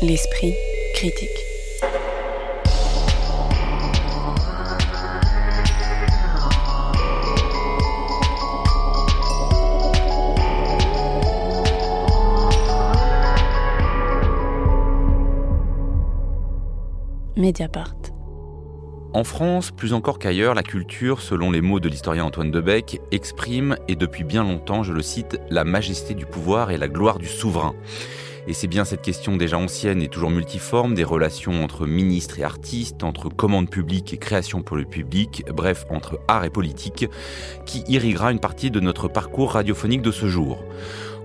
L'esprit critique. Mediapart. En France, plus encore qu'ailleurs, la culture, selon les mots de l'historien Antoine Debec, exprime, et depuis bien longtemps, je le cite, la majesté du pouvoir et la gloire du souverain. Et c'est bien cette question déjà ancienne et toujours multiforme des relations entre ministres et artistes, entre commande publique et création pour le public, bref, entre art et politique, qui irriguera une partie de notre parcours radiophonique de ce jour.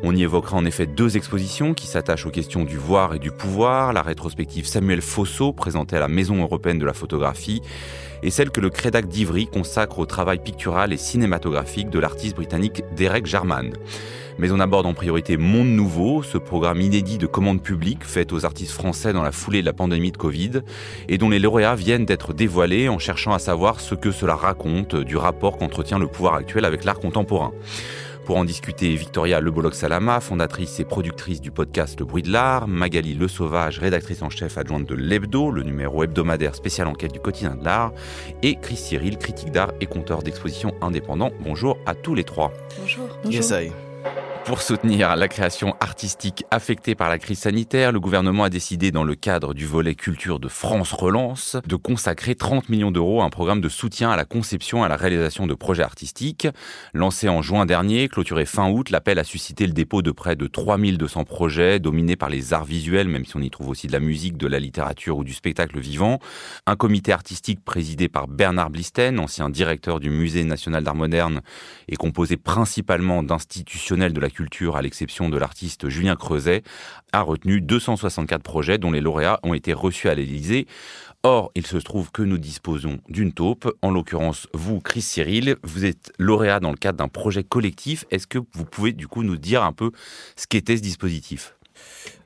On y évoquera en effet deux expositions qui s'attachent aux questions du voir et du pouvoir, la rétrospective Samuel Fosso présentée à la Maison européenne de la photographie et celle que le Crédac d'Ivry consacre au travail pictural et cinématographique de l'artiste britannique Derek Jarman. Mais on aborde en priorité Monde Nouveau, ce programme inédit de commande publique fait aux artistes français dans la foulée de la pandémie de Covid et dont les lauréats viennent d'être dévoilés en cherchant à savoir ce que cela raconte du rapport qu'entretient le pouvoir actuel avec l'art contemporain. Pour en discuter, Victoria Leboloc-Salama, fondatrice et productrice du podcast Le Bruit de l'Art, Magali Le Sauvage, rédactrice en chef adjointe de l'Hebdo, le numéro hebdomadaire spécial enquête du quotidien de l'art, et Chris Cyril, critique d'art et compteur d'exposition indépendant. Bonjour à tous les trois. Bonjour. Yes, I. Pour soutenir la création artistique affectée par la crise sanitaire, le gouvernement a décidé, dans le cadre du volet culture de France Relance, de consacrer 30 millions d'euros à un programme de soutien à la conception et à la réalisation de projets artistiques. Lancé en juin dernier, clôturé fin août, l'appel a suscité le dépôt de près de 3200 projets dominés par les arts visuels, même si on y trouve aussi de la musique, de la littérature ou du spectacle vivant. Un comité artistique présidé par Bernard Blisten, ancien directeur du Musée national d'art moderne, et composé principalement d'institutionnels de la culture, à l'exception de l'artiste Julien Creuset, a retenu 264 projets dont les lauréats ont été reçus à l'Élysée. Or, il se trouve que nous disposons d'une taupe, en l'occurrence vous, Chris Cyril, vous êtes lauréat dans le cadre d'un projet collectif. Est-ce que vous pouvez du coup nous dire un peu ce qu'était ce dispositif?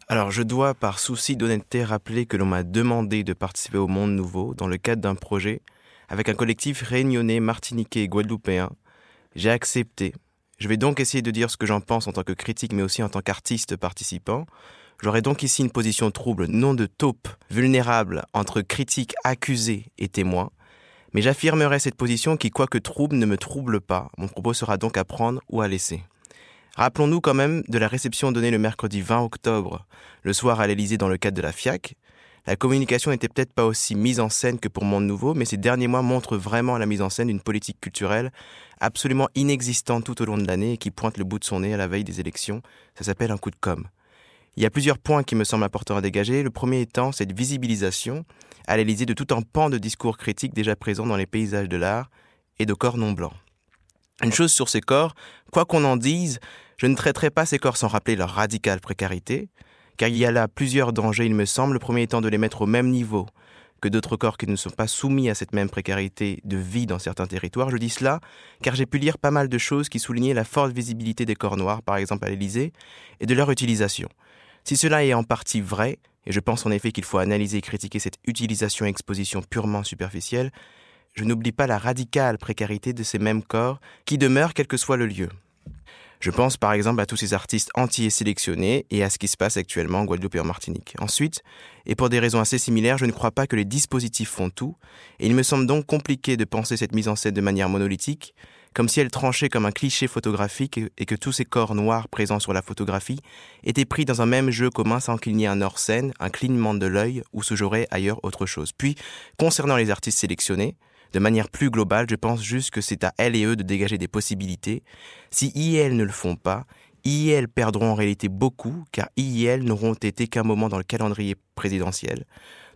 Alors, je dois, par souci d'honnêteté, rappeler que l'on m'a demandé de participer au Monde Nouveau dans le cadre d'un projet avec un collectif réunionnais, martiniquais et guadeloupéen. J'ai accepté je vais donc essayer de dire ce que j'en pense en tant que critique, mais aussi en tant qu'artiste participant. J'aurai donc ici une position trouble, non de taupe, vulnérable entre critique, accusé et témoin. Mais j'affirmerai cette position qui, quoique trouble, ne me trouble pas. Mon propos sera donc à prendre ou à laisser. Rappelons-nous quand même de la réception donnée le mercredi 20 octobre, le soir à l'Elysée dans le cadre de la FIAC. La communication n'était peut-être pas aussi mise en scène que pour Monde Nouveau, mais ces derniers mois montrent vraiment la mise en scène d'une politique culturelle absolument inexistante tout au long de l'année et qui pointe le bout de son nez à la veille des élections. Ça s'appelle un coup de com'. Il y a plusieurs points qui me semblent importants à dégager. Le premier étant cette visibilisation à l'Élysée de tout un pan de discours critiques déjà présents dans les paysages de l'art et de corps non blancs. Une chose sur ces corps, quoi qu'on en dise, je ne traiterai pas ces corps sans rappeler leur radicale précarité, car il y a là plusieurs dangers, il me semble, le premier étant de les mettre au même niveau que d'autres corps qui ne sont pas soumis à cette même précarité de vie dans certains territoires. Je dis cela car j'ai pu lire pas mal de choses qui soulignaient la forte visibilité des corps noirs, par exemple à l'Élysée, et de leur utilisation. Si cela est en partie vrai, et je pense en effet qu'il faut analyser et critiquer cette utilisation et exposition purement superficielle, je n'oublie pas la radicale précarité de ces mêmes corps qui demeurent quel que soit le lieu. Je pense par exemple à tous ces artistes entiers sélectionnés et à ce qui se passe actuellement en Guadeloupe et en Martinique. Ensuite, et pour des raisons assez similaires, je ne crois pas que les dispositifs font tout, et il me semble donc compliqué de penser cette mise en scène de manière monolithique, comme si elle tranchait comme un cliché photographique et que tous ces corps noirs présents sur la photographie étaient pris dans un même jeu commun sans qu'il n'y ait un hors-scène, un clignement de l'œil ou se jouerait ailleurs autre chose. Puis, concernant les artistes sélectionnés, de manière plus globale, je pense juste que c'est à elles et eux de dégager des possibilités. Si IEL ne le font pas, IEL perdront en réalité beaucoup, car IEL n'auront été qu'un moment dans le calendrier présidentiel.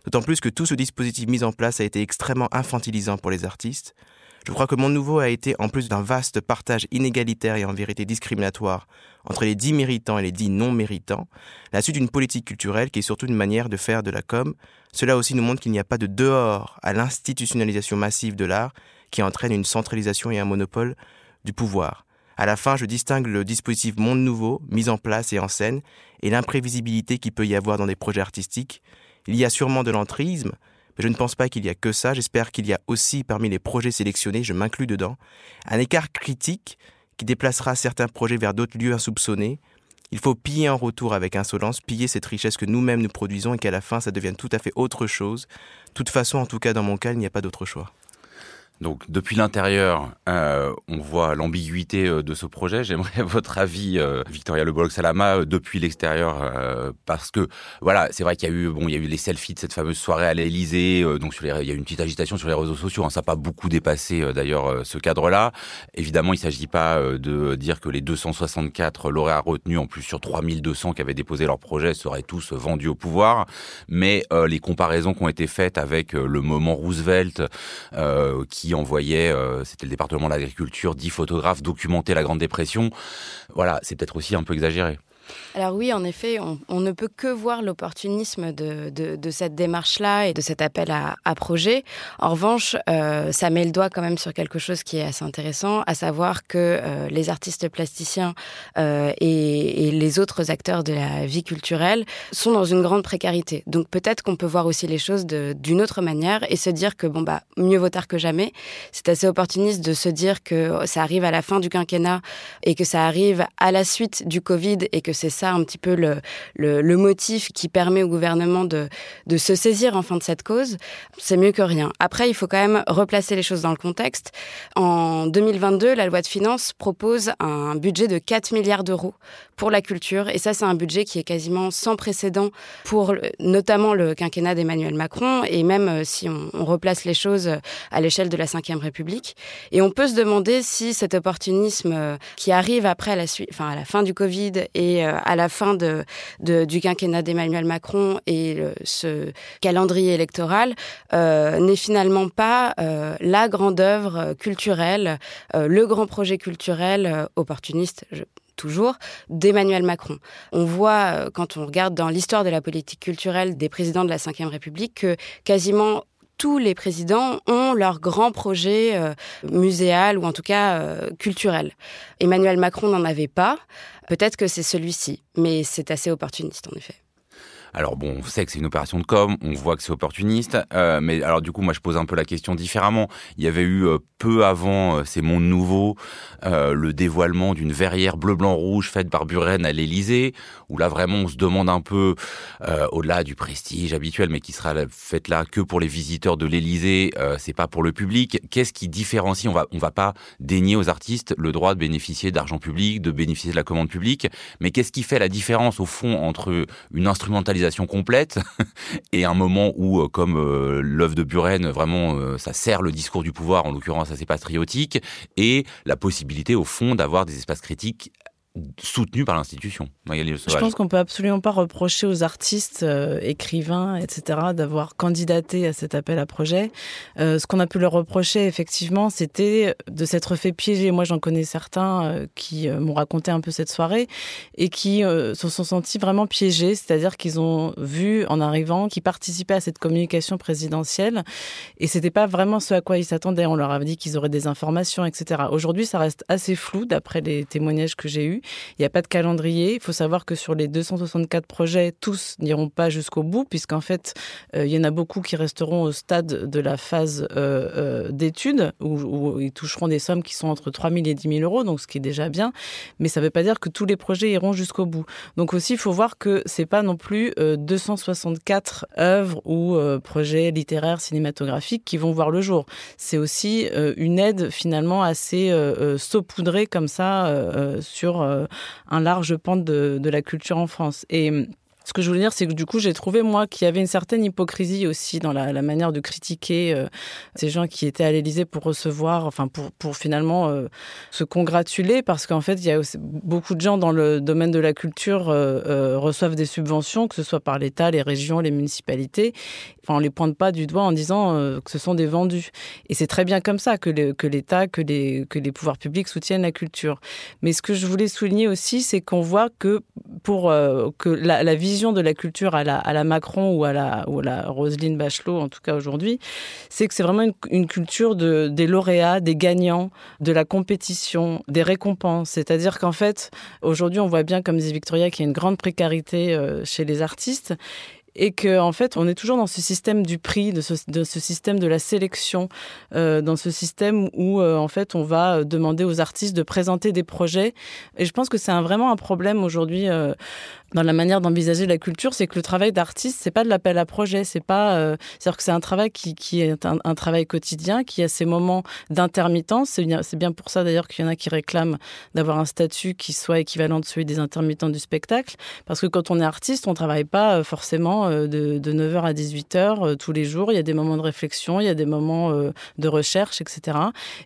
D'autant plus que tout ce dispositif mis en place a été extrêmement infantilisant pour les artistes. Je crois que mon nouveau a été, en plus d'un vaste partage inégalitaire et en vérité discriminatoire entre les dits méritants et les dits non méritants, la suite d'une politique culturelle qui est surtout une manière de faire de la com. Cela aussi nous montre qu'il n'y a pas de dehors à l'institutionnalisation massive de l'art qui entraîne une centralisation et un monopole du pouvoir. À la fin, je distingue le dispositif Monde Nouveau, mis en place et en scène, et l'imprévisibilité qu'il peut y avoir dans des projets artistiques. Il y a sûrement de l'entrisme, mais je ne pense pas qu'il y a que ça. J'espère qu'il y a aussi parmi les projets sélectionnés, je m'inclus dedans, un écart critique qui déplacera certains projets vers d'autres lieux insoupçonnés. Il faut piller en retour avec insolence, piller cette richesse que nous-mêmes nous produisons et qu'à la fin, ça devienne tout à fait autre chose. De toute façon, en tout cas dans mon cas, il n'y a pas d'autre choix. Donc depuis l'intérieur, euh, on voit l'ambiguïté euh, de ce projet. J'aimerais votre avis, euh, Victoria Le Salama, depuis l'extérieur, parce que voilà, c'est vrai qu'il y a eu bon, il y a eu les selfies de cette fameuse soirée à l'Élysée. donc il y a eu une petite agitation sur les réseaux sociaux. Hein, ça n'a pas beaucoup dépassé d'ailleurs ce cadre-là. Évidemment, il ne s'agit pas de dire que les 264 lauréats retenus, en plus sur 3200 qui avaient déposé leur projet, seraient tous vendus au pouvoir. Mais les comparaisons qui ont été faites avec le moment Roosevelt, qui envoyait, euh, c'était le département de l'agriculture, dix photographes documenter la Grande Dépression. Voilà, c'est peut-être aussi un peu exagéré. Alors oui, en effet, on, ne peut que voir l'opportunisme de, cette démarche-là et de cet appel à, projet. En revanche, euh, ça met le doigt quand même sur quelque chose qui est assez intéressant, à savoir que euh, les artistes plasticiens euh, et, les autres acteurs de la vie culturelle sont dans une grande précarité. Donc peut-être qu'on peut voir aussi les choses d'une autre manière et se dire que bon bah mieux vaut tard que jamais. C'est assez opportuniste de se dire que ça arrive à la fin du quinquennat et que ça arrive à la suite du Covid et que c'est ça un petit peu le, le, motif qui permet au gouvernement de, de se saisir enfin de cette cause, c'est mieux que rien. Après, il faut quand même replacer les choses dans le contexte. En 2022, la loi de finances propose un budget de 4 milliards d'euros pour la culture. Et ça, c'est un budget qui est quasiment sans précédent pour notamment le quinquennat d'Emmanuel Macron et même euh, si on, replace les choses à l'échelle de la Ve République. Et on peut se demander si cet opportunisme euh, qui arrive après à la fin du Covid et euh, à la fin de, du quinquennat d'Emmanuel Macron et ce calendrier électoral euh, n'est finalement pas euh, la grande œuvre culturelle, le grand projet culturel opportuniste. toujours, d'Emmanuel Macron. On voit, quand on regarde dans l'histoire de la politique culturelle des présidents de la Ve République, que quasiment tous les présidents ont leur grand projet euh, muséal ou en tout cas euh, culturel. Emmanuel Macron n'en avait pas. Peut-être que c'est celui-ci, mais c'est assez opportuniste en effet. Alors bon, on sait que c'est une opération de com, on voit que c'est opportuniste, euh, mais alors du coup, moi je pose un peu la question différemment. Il y avait eu euh, peu avant euh, ces mondes nouveaux le dévoilement d'une verrière bleu blanc rouge faite par Buren à l'Élysée, où là vraiment on se demande un peu au-delà du prestige habituel, mais qui sera faite là que pour les visiteurs de l'Élysée, c'est pas pour le public. Qu'est-ce qui différencie On va on va pas dénier aux artistes le droit de bénéficier d'argent public, de bénéficier de la commande publique, mais qu'est-ce qui fait la différence au fond entre une instrumentalisation complète. Et un moment où, euh, comme euh, l'œuvre de Buren, vraiment, euh, ça sert le discours du pouvoir, en l'occurrence assez patriotique, et la possibilité, au fond, d'avoir des espaces critiques soutenu par l'institution. Je pense qu'on peut absolument pas reprocher aux artistes, euh, écrivains, etc., d'avoir candidaté à cet appel à projet. Euh, ce qu'on a pu leur reprocher, effectivement, c'était de s'être fait piéger. Moi, j'en connais certains euh, qui m'ont raconté un peu cette soirée et qui se sont sentis vraiment piégés, c'est-à-dire qu'ils ont vu en arrivant qu'ils participaient à cette communication présidentielle et c'était pas vraiment ce à quoi ils s'attendaient. On leur avait dit qu'ils auraient des informations, etc. Aujourd'hui, ça reste assez flou d'après les témoignages que j'ai eus. Il n'y a pas de calendrier. Il faut savoir que sur les 264 projets, tous n'iront pas jusqu'au bout, puisqu'en fait, euh, il y en a beaucoup qui resteront au stade de la phase euh, euh, d'études, où, ils toucheront des sommes qui sont entre 3 000 et 10 000 euros, donc ce qui est déjà bien. Mais ça ne veut pas dire que tous les projets iront jusqu'au bout. Donc aussi, il faut voir que c'est pas non plus 264 œuvres ou projets littéraires, cinématographiques qui vont voir le jour. C'est aussi une aide finalement assez saupoudrée comme ça sur euh, un large pan de, de, la culture en France. Et ce que je voulais dire, c'est que du coup, j'ai trouvé, moi, qu'il y avait une certaine hypocrisie aussi dans la, manière de critiquer euh, ces gens qui étaient à l'Élysée pour recevoir, enfin, pour, pour finalement euh, se congratuler, parce qu'en fait, il y a beaucoup de gens dans le domaine de la culture euh, reçoivent des subventions, que ce soit par l'État, les régions, les municipalités. Enfin, on les pointe pas du doigt en disant que ce sont des vendus. Et c'est très bien comme ça que l'État, que, les, que les pouvoirs publics soutiennent la culture. Mais ce que je voulais souligner aussi, c'est qu'on voit que pour que la, la vision de la culture à la, Macron ou à la, Roselyne Bachelot, en tout cas aujourd'hui, c'est que c'est vraiment une, culture de, des lauréats, des gagnants, de la compétition, des récompenses. C'est-à-dire qu'en fait, aujourd'hui, on voit bien, comme disait Victoria, qu'il y a une grande précarité euh, chez les artistes et que en fait on est toujours dans ce système du prix, de ce, système de la sélection, euh, dans ce système où euh, en fait on va demander aux artistes de présenter des projets. Et je pense que c'est vraiment un problème aujourd'hui dans la manière d'envisager la culture, c'est que le travail d'artiste, c'est pas de l'appel à projet, c'est pas, euh, c'est-à-dire que c'est un travail qui, est un, travail quotidien, qui a ses moments d'intermittence. C'est bien, pour ça d'ailleurs qu'il y en a qui réclament d'avoir un statut qui soit équivalent de celui des intermittents du spectacle, parce que quand on est artiste, on travaille pas euh, forcément euh, de, de 9h à 18h tous les jours. Il y a des moments de réflexion, il y a des moments de recherche, etc.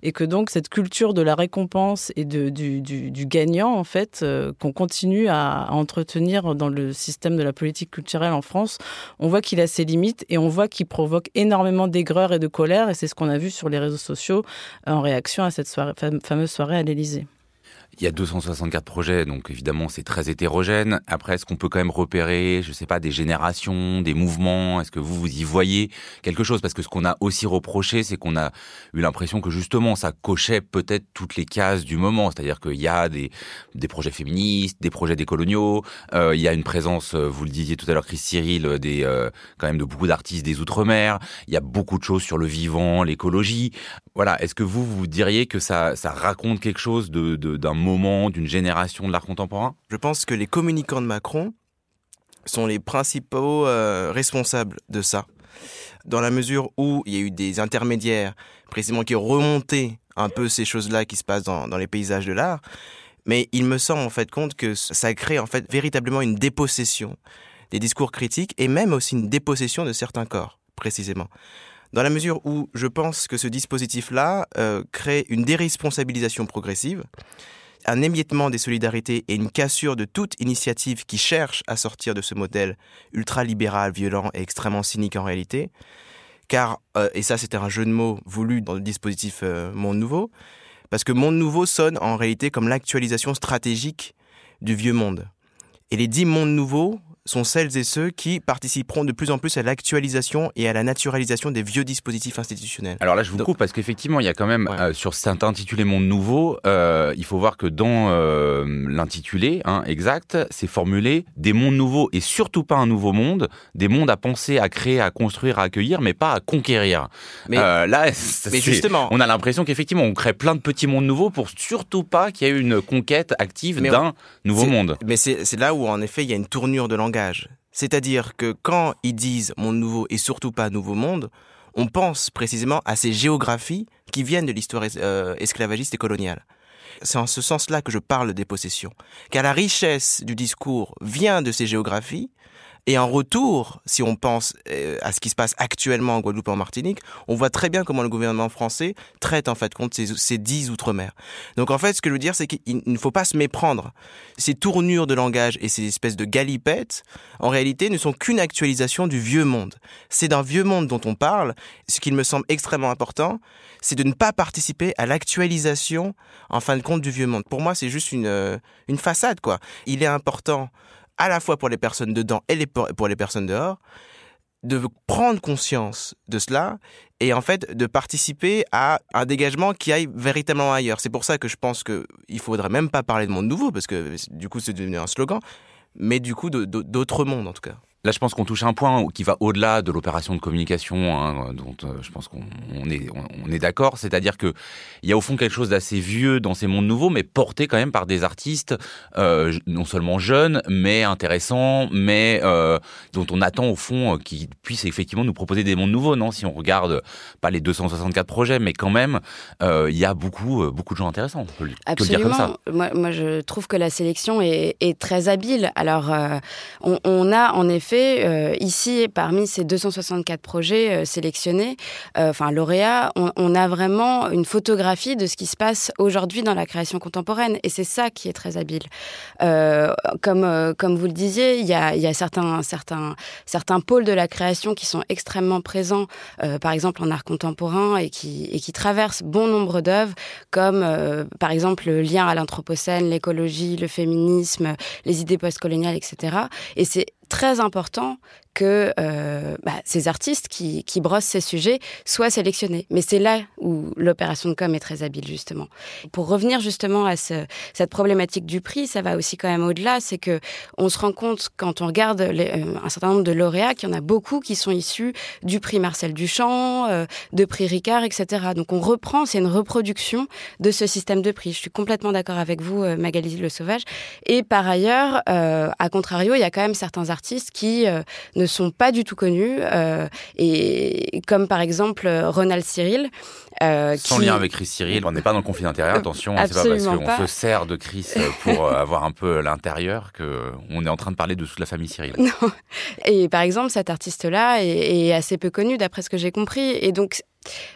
Et que donc cette culture de la récompense et de, du, du, gagnant, en fait, qu'on continue à entretenir dans le système de la politique culturelle en France, on voit qu'il a ses limites et on voit qu'il provoque énormément d'aigreur et de colère. Et c'est ce qu'on a vu sur les réseaux sociaux en réaction à cette fameuse soirée à l'Élysée. Il y a 264 projets, donc évidemment c'est très hétérogène. Après, est-ce qu'on peut quand même repérer, je sais pas, des générations, des mouvements? Est-ce que vous vous y voyez quelque chose? Parce que ce qu'on a aussi reproché, c'est qu'on a eu l'impression que justement ça cochait peut-être toutes les cases du moment. C'est-à-dire qu'il y a des, des projets féministes, des projets décoloniaux. Euh, il y a une présence, euh, vous le disiez tout à l'heure, Chris Cyril, euh, des euh, quand même de beaucoup d'artistes des outre-mer. Il y a beaucoup de choses sur le vivant, l'écologie. Voilà. Est-ce que vous vous diriez que ça raconte quelque chose d'un moment, d'une génération de l'art contemporain? Je pense que les communicants de Macron sont les principaux euh, responsables de ça. Dans la mesure où il y a eu des intermédiaires précisément qui ont remonté un peu ces choses-là qui se passent dans, dans les paysages de l'art, mais il me semble en fait compte que ça crée en fait véritablement une dépossession des discours critiques et même aussi une dépossession de certains corps, précisément. Dans la mesure où je pense que ce dispositif-là euh, crée une déresponsabilisation progressive, un émiettement des solidarités et une cassure de toute initiative qui cherche à sortir de ce modèle ultralibéral, violent et extrêmement cynique en réalité. Car, euh, et ça c'était un jeu de mots voulu dans le dispositif euh, Monde Nouveau, parce que Monde Nouveau sonne en réalité comme l'actualisation stratégique du vieux monde. Et les dix mondes nouveaux sont celles et ceux qui participeront de plus en plus à l'actualisation et à la naturalisation des vieux dispositifs institutionnels. Alors là, je vous coupe parce qu'effectivement, il y a quand même ouais. euh, sur cet intitulé Monde Nouveau, euh, il faut voir que dans euh, l'intitulé hein, exact, c'est formulé des mondes nouveaux et surtout pas un nouveau monde, des mondes à penser, à créer, à construire, à accueillir, mais pas à conquérir. Mais, là, mais justement, on a l'impression qu'effectivement, on crée plein de petits mondes nouveaux pour surtout pas qu'il y ait une conquête active d'un nouveau monde. Mais c'est là où en effet il y a une tournure de langage. C'est-à-dire que quand ils disent monde nouveau et surtout pas nouveau monde, on pense précisément à ces géographies qui viennent de l'histoire euh, esclavagiste et coloniale. C'est en ce sens-là que je parle des possessions. Car la richesse du discours vient de ces géographies, et en retour, si on pense euh, à ce qui se passe actuellement en Guadeloupe et en Martinique, on voit très bien comment le gouvernement français traite en fait compte ces, ces dix outre-mer. Donc en fait, ce que je veux dire, c'est qu'il ne faut pas se méprendre. Ces tournures de langage et ces espèces de galipettes, en réalité, ne sont qu'une actualisation du vieux monde. C'est d'un vieux monde dont on parle. Ce qu'il me semble extrêmement important, c'est de ne pas participer à l'actualisation, en fin de compte, du vieux monde. Pour moi, c'est juste une, euh, une façade, quoi. Il est important à la fois pour les personnes dedans et pour les personnes dehors, de prendre conscience de cela et en fait de participer à un dégagement qui aille véritablement ailleurs. C'est pour ça que je pense qu'il faudrait même pas parler de monde nouveau, parce que du coup c'est devenu un slogan, mais du coup d'autres mondes en tout cas. Là, je pense qu'on touche un point qui va au-delà de l'opération de communication, hein, dont euh, je pense qu'on est, d'accord. C'est-à-dire que il y a au fond quelque chose d'assez vieux dans ces mondes nouveaux, mais porté quand même par des artistes euh, non seulement jeunes, mais intéressants, mais euh, dont on attend au fond qu'ils puissent effectivement nous proposer des mondes nouveaux. Non, si on regarde pas les 264 projets, mais quand même, il y a beaucoup, beaucoup de gens intéressants. Absolument. Moi, je trouve que la sélection est, très habile. Alors, on a en effet euh, ici, parmi ces 264 projets euh, sélectionnés, euh, enfin lauréats, on, a vraiment une photographie de ce qui se passe aujourd'hui dans la création contemporaine. Et c'est ça qui est très habile. comme, comme vous le disiez, il y a, il y a certains, certains, certains pôles de la création qui sont extrêmement présents, par exemple en art contemporain, et qui, et qui traversent bon nombre d'œuvres, comme par exemple le lien à l'anthropocène, l'écologie, le féminisme, les idées postcoloniales, etc. Et c'est très important que bah, ces artistes qui, qui brossent ces sujets soient sélectionnés. Mais c'est là où l'opération de com est très habile, justement. Pour revenir justement à cette problématique du prix, ça va aussi quand même au-delà, c'est que on se rend compte quand on regarde un certain nombre de lauréats qu'il y en a beaucoup qui sont issus du prix Marcel Duchamp, de prix Ricard, etc. Donc on reprend, c'est une reproduction de ce système de prix. Je suis complètement d'accord avec vous, euh, Magali Le Sauvage. Et par ailleurs, euh, à contrario, il y a quand même certains artistes qui euh, ne sont pas du tout connus, et comme par exemple Ronald Cyril. Sans lien avec Chris Cyril, on n'est pas dans le conflit d'intérêt, attention, c'est pas parce qu'on se sert de Chris pour avoir un peu l'intérieur qu'on est en train de parler de toute la famille Cyril. Non. Et par exemple, cet artiste-là est, est assez peu connu d'après ce que j'ai compris. Et donc,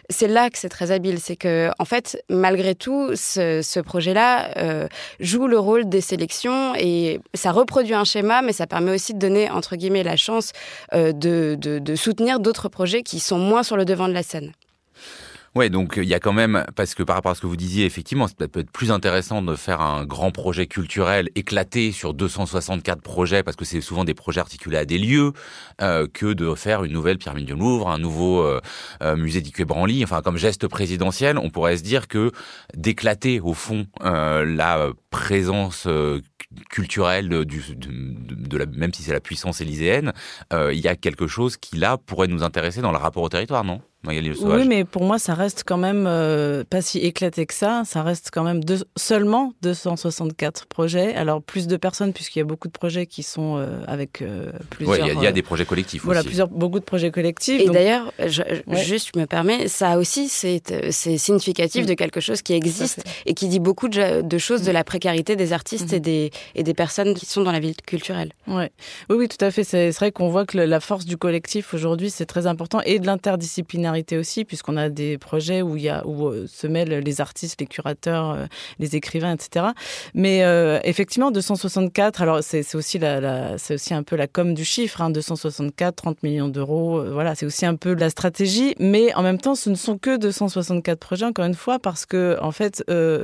c'est là que c'est très habile, c'est que en fait, malgré tout, ce, projet-là euh, joue le rôle des sélections et ça reproduit un schéma, mais ça permet aussi de donner entre guillemets la chance euh, de soutenir d'autres projets qui sont moins sur le devant de la scène. Ouais, donc il y a quand même, parce que par rapport à ce que vous disiez, effectivement, ça peut être plus intéressant de faire un grand projet culturel éclaté sur 264 projets, parce que c'est souvent des projets articulés à des lieux, euh, que de faire une nouvelle pyramide du Louvre, un nouveau euh, euh, musée Branly. Enfin, comme geste présidentiel, on pourrait se dire que d'éclater au fond la présence culturelle du, de, la, même si c'est la puissance élyséenne, il y a quelque chose qui là pourrait nous intéresser dans le rapport au territoire, non? Oui, mais pour moi, ça reste quand même euh, pas si éclaté que ça. Ça reste quand même seulement 264 projets. Alors, plus de personnes, puisqu'il y a beaucoup de projets qui sont euh, avec euh, plusieurs. Oui, il y, a des projets collectifs voilà, aussi. Plusieurs, beaucoup de projets collectifs. Et d'ailleurs, juste, je me permets, ça aussi, c'est significatif mm. de quelque chose qui existe et qui dit beaucoup de, choses de la précarité des artistes et, mm-hmm. des, et des personnes qui sont dans la vie culturelle. Ouais. Oui, oui, tout à fait. C'est vrai qu'on voit que la force du collectif aujourd'hui, c'est très important et de l'interdisciplinaire aussi, puisqu'on a des projets où, il y a, où euh, se mêlent les artistes, les curateurs, euh, les écrivains, etc. Mais euh, effectivement, 264, alors c'est aussi, la, c'est aussi un peu la com du chiffre, hein, 264, 30 millions d'euros, voilà, c'est aussi un peu la stratégie, mais en même temps, ce ne sont que 264 projets, encore une fois, parce que, en fait,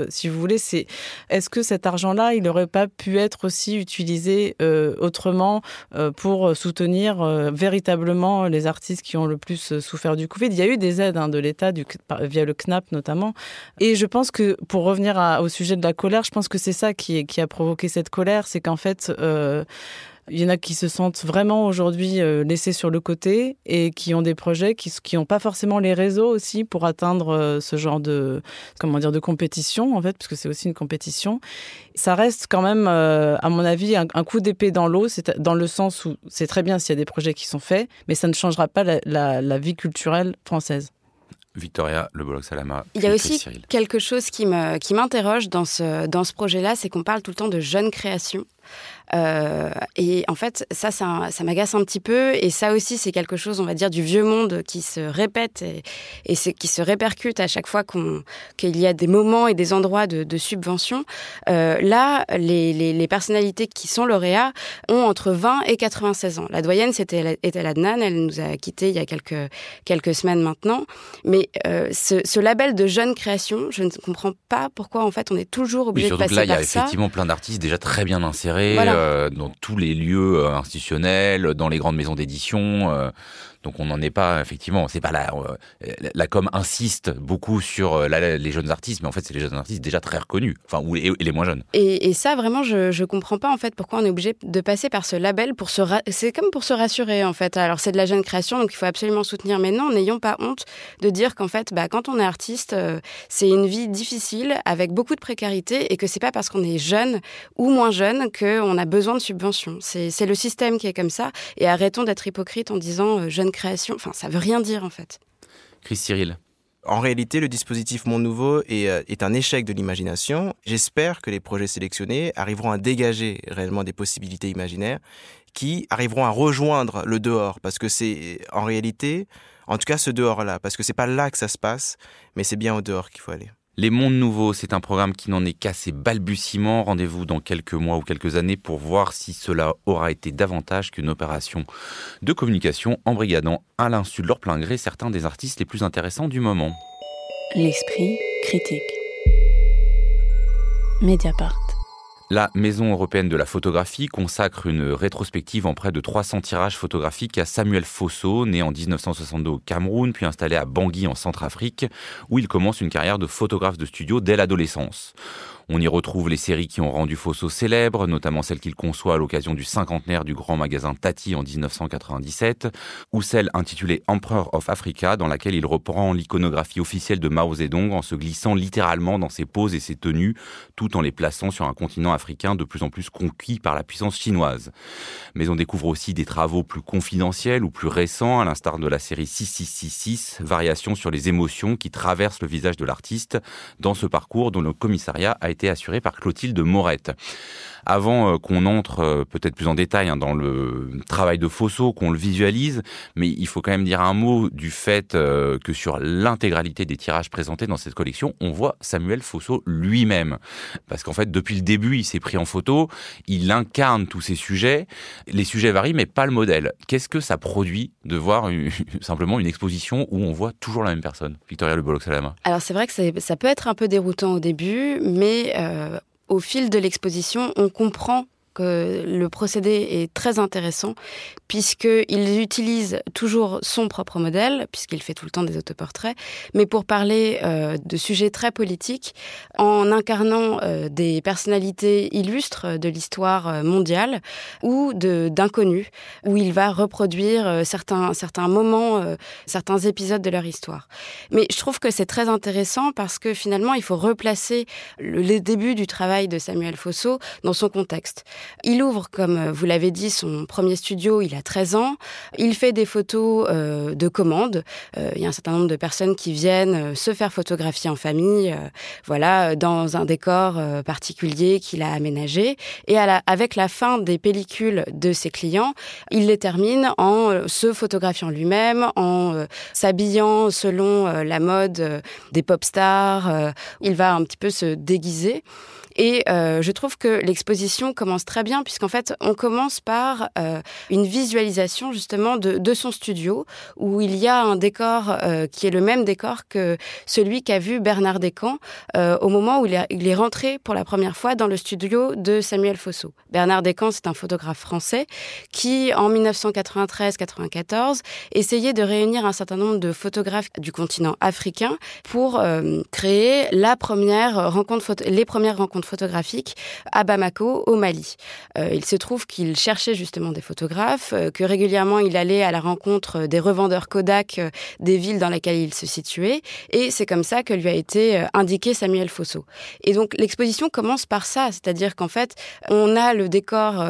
si vous voulez, c'est est-ce que cet argent-là, il n'aurait pas pu être aussi utilisé autrement pour soutenir véritablement les artistes qui ont le plus souffert du Covid il y a eu des aides hein, de l'État via le CNAP notamment. Et je pense que pour revenir au sujet de la colère, je pense que c'est ça qui, a provoqué cette colère, c'est qu'en fait, euh, il y en a qui se sentent vraiment aujourd'hui euh, laissés sur le côté et qui ont des projets qui n'ont pas forcément les réseaux aussi pour atteindre euh, ce genre de comment dire de compétition en fait parce que c'est aussi une compétition. Ça reste quand même euh, à mon avis un, coup d'épée dans l'eau, c'est dans le sens où c'est très bien s'il y a des projets qui sont faits, mais ça ne changera pas la, vie culturelle française. Victoria Le Salama. Il y a aussi quelque chose qui m'interroge qui dans ce, dans ce projet-là, c'est qu'on parle tout le temps de jeunes créations. Euh, et en fait, ça, ça, m'agace un petit peu. Et ça aussi, c'est quelque chose, on va dire, du vieux monde qui se répète et, et qui se répercute à chaque fois qu'il y a des moments et des endroits de, de subvention. Euh, là, les, les, personnalités qui sont lauréats ont entre 20 et 96 ans. La doyenne, c'était était Adnan. Elle nous a quittés il y a quelques, quelques semaines maintenant. Mais euh, ce, ce, label de jeune création, je ne comprends pas pourquoi, en fait, on est toujours obligé de passer là, par ça. Là, il y a effectivement plein d'artistes déjà très bien insérés. Voilà. Euh, dans tous les lieux euh, institutionnels, dans les grandes maisons d'édition. Euh, donc on n'en est pas effectivement, c'est pas la la com insiste beaucoup sur les jeunes artistes, mais en fait c'est les jeunes artistes déjà très reconnus, enfin ou et, les moins jeunes. Et, ça vraiment je je comprends pas en fait pourquoi on est obligé de passer par ce label pour se c'est comme pour se rassurer en fait. Alors c'est de la jeune création donc il faut absolument soutenir, mais non n'ayons pas honte de dire qu'en fait bah quand on est artiste c'est une vie difficile avec beaucoup de précarité et que c'est pas parce qu'on est jeune ou moins jeune qu'on a besoin de subventions. C'est le système qui est comme ça. Et arrêtons d'être hypocrites en disant euh, jeune création. Enfin, ça veut rien dire en fait. Chris Cyril. En réalité, le dispositif Monde Nouveau est, euh, est un échec de l'imagination. J'espère que les projets sélectionnés arriveront à dégager réellement des possibilités imaginaires qui arriveront à rejoindre le dehors. Parce que c'est en réalité, en tout cas ce dehors-là, parce que c'est pas là que ça se passe, mais c'est bien au dehors qu'il faut aller. Les Mondes Nouveaux, c'est un programme qui n'en est qu'à ses balbutiements. Rendez-vous dans quelques mois ou quelques années pour voir si cela aura été davantage qu'une opération de communication embrigadant à l'insu de leur plein gré certains des artistes les plus intéressants du moment. L'esprit critique. Mediapart. La Maison européenne de la photographie consacre une rétrospective en près de 300 tirages photographiques à Samuel Fosso, né en 1962 au Cameroun, puis installé à Bangui en Centrafrique, où il commence une carrière de photographe de studio dès l'adolescence. On y retrouve les séries qui ont rendu Fosso célèbre, notamment celle qu'il conçoit à l'occasion du cinquantenaire du grand magasin Tati en 1997, ou celle intitulée Emperor of Africa, dans laquelle il reprend l'iconographie officielle de Mao Zedong en se glissant littéralement dans ses poses et ses tenues, tout en les plaçant sur un continent africain de plus en plus conquis par la puissance chinoise. Mais on découvre aussi des travaux plus confidentiels ou plus récents, à l'instar de la série 6666, variation sur les émotions qui traversent le visage de l'artiste dans ce parcours dont le commissariat a été été assuré par Clotilde Morette. Avant euh, qu'on entre euh, peut-être plus en détail hein, dans le travail de Fosso, qu'on le visualise, mais il faut quand même dire un mot du fait euh, que sur l'intégralité des tirages présentés dans cette collection, on voit Samuel Fosso lui-même. Parce qu'en fait, depuis le début, il s'est pris en photo, il incarne tous ces sujets. Les sujets varient, mais pas le modèle. Qu'est-ce que ça produit de voir simplement une exposition où on voit toujours la même personne? Victoria Le Bollox-Salama. Alors c'est vrai que ça peut être un peu déroutant au début, mais au fil de l'exposition, on comprend que le procédé est très intéressant puisqu'il utilise toujours son propre modèle, puisqu'il fait tout le temps des autoportraits, mais pour parler euh, de sujets très politiques, en incarnant euh, des personnalités illustres de l'histoire euh, mondiale ou d'inconnus, où il va reproduire certains, moments, certains épisodes de leur histoire. Mais je trouve que c'est très intéressant parce que finalement, il faut replacer le, les débuts du travail de Samuel Fosso dans son contexte. Il ouvre, comme vous l'avez dit, son premier studio, il a 13 ans. Il fait des photos euh, de commandes. Euh, il y a un certain nombre de personnes qui viennent euh, se faire photographier en famille, voilà, dans un décor particulier qu'il a aménagé. Et avec la fin des pellicules de ses clients, il les termine en se photographiant lui-même, en s'habillant selon la mode des pop stars. il va un petit peu se déguiser. Et euh, je trouve que l'exposition commence très bien puisqu'en fait, on commence par euh, une visualisation justement de, de, son studio où il y a un décor euh, qui est le même décor que celui qu'a vu Bernard Descamps euh, au moment où il est, il est, rentré pour la première fois dans le studio de Samuel Fosso. Bernard Descamps, c'est un photographe français qui, en 1993-94, essayait de réunir un certain nombre de photographes du continent africain pour euh, créer la première rencontre, les premières rencontres photographique à Bamako, au Mali. Euh, il se trouve qu'il cherchait justement des photographes, euh, que régulièrement il allait à la rencontre des revendeurs Kodak euh, des villes dans lesquelles il se situait, et c'est comme ça que lui a été indiqué Samuel Fosso. Et donc l'exposition commence par ça, c'est-à-dire qu'en fait on a le décor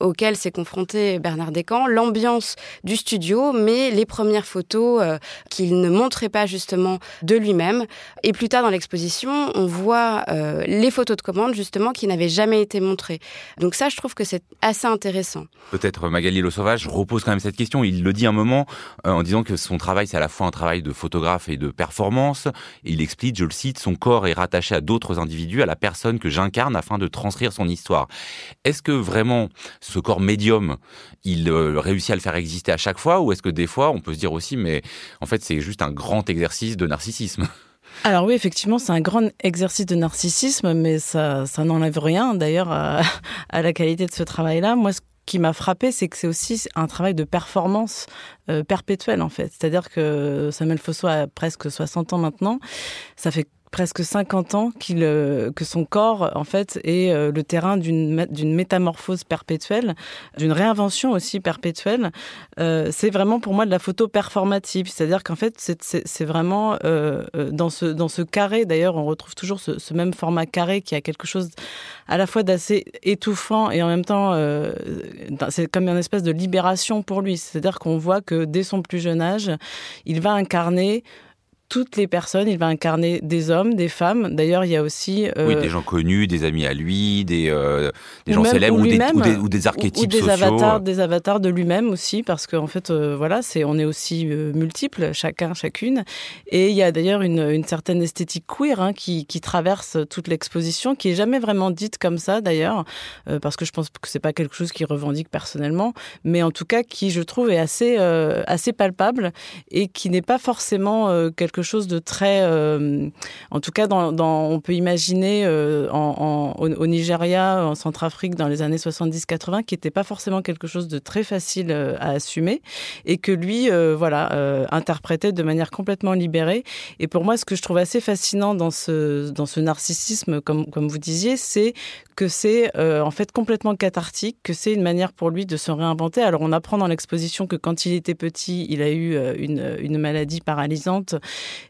auquel s'est confronté Bernard Descamps, l'ambiance du studio, mais les premières photos qu'il ne montrait pas justement de lui-même. Et plus tard dans l'exposition, on voit les photos de justement qui n'avait jamais été montré. Donc ça, je trouve que c'est assez intéressant. Peut-être Magali Le Sauvage repose quand même cette question. Il le dit un moment euh, en disant que son travail, c'est à la fois un travail de photographe et de performance. Il explique, je le cite, son corps est rattaché à d'autres individus, à la personne que j'incarne afin de transcrire son histoire. Est-ce que vraiment ce corps médium, il euh, réussit à le faire exister à chaque fois? Ou est-ce que des fois on peut se dire aussi, mais en fait c'est juste un grand exercice de narcissisme? alors oui, effectivement, c'est un grand exercice de narcissisme, mais ça, ça n'enlève rien d'ailleurs à, la qualité de ce travail-là. Moi, ce qui m'a frappé, c'est que c'est aussi un travail de performance euh, perpétuelle en fait. C'est-à-dire que Samuel Fosso a presque 60 ans maintenant. Ça fait presque 50 ans qu'il, euh, que son corps, en fait, est euh, le terrain d'une, métamorphose perpétuelle, d'une réinvention aussi perpétuelle. Euh, c'est vraiment pour moi de la photo performative, c'est-à-dire qu'en fait, c'est, vraiment dans, ce, dans ce carré, d'ailleurs, on retrouve toujours ce, même format carré qui a quelque chose à la fois d'assez étouffant et en même temps, c'est comme une espèce de libération pour lui. C'est-à-dire qu'on voit que dès son plus jeune âge, il va incarner toutes les personnes. Il va incarner des hommes, des femmes. D'ailleurs, il y a aussi... Euh, oui, des gens connus, des amis à lui, des, euh, des gens célèbres ou, des, ou, des, archétypes des Avatars, euh. des avatars de lui-même aussi, parce qu'en fait, voilà, c'est on est aussi multiples, chacun, chacune. Et il y a d'ailleurs une, une, certaine esthétique queer hein, qui, qui, traverse toute l'exposition, qui est jamais vraiment dite comme ça, d'ailleurs, parce que je pense que c'est pas quelque chose qui revendique personnellement, mais en tout cas qui, je trouve, est assez, assez palpable et qui n'est pas forcément quelque chose de très, euh, en tout cas, dans, on peut imaginer euh, en, au, Nigeria, en Centrafrique, dans les années 70-80, qui n'était pas forcément quelque chose de très facile à assumer, et que lui, voilà, interprétait de manière complètement libérée. Et pour moi, ce que je trouve assez fascinant dans ce, dans narcissisme, comme, vous disiez, c'est que c'est en fait complètement cathartique, que c'est une manière pour lui de se réinventer. Alors on apprend dans l'exposition que quand il était petit, il a eu une maladie paralysante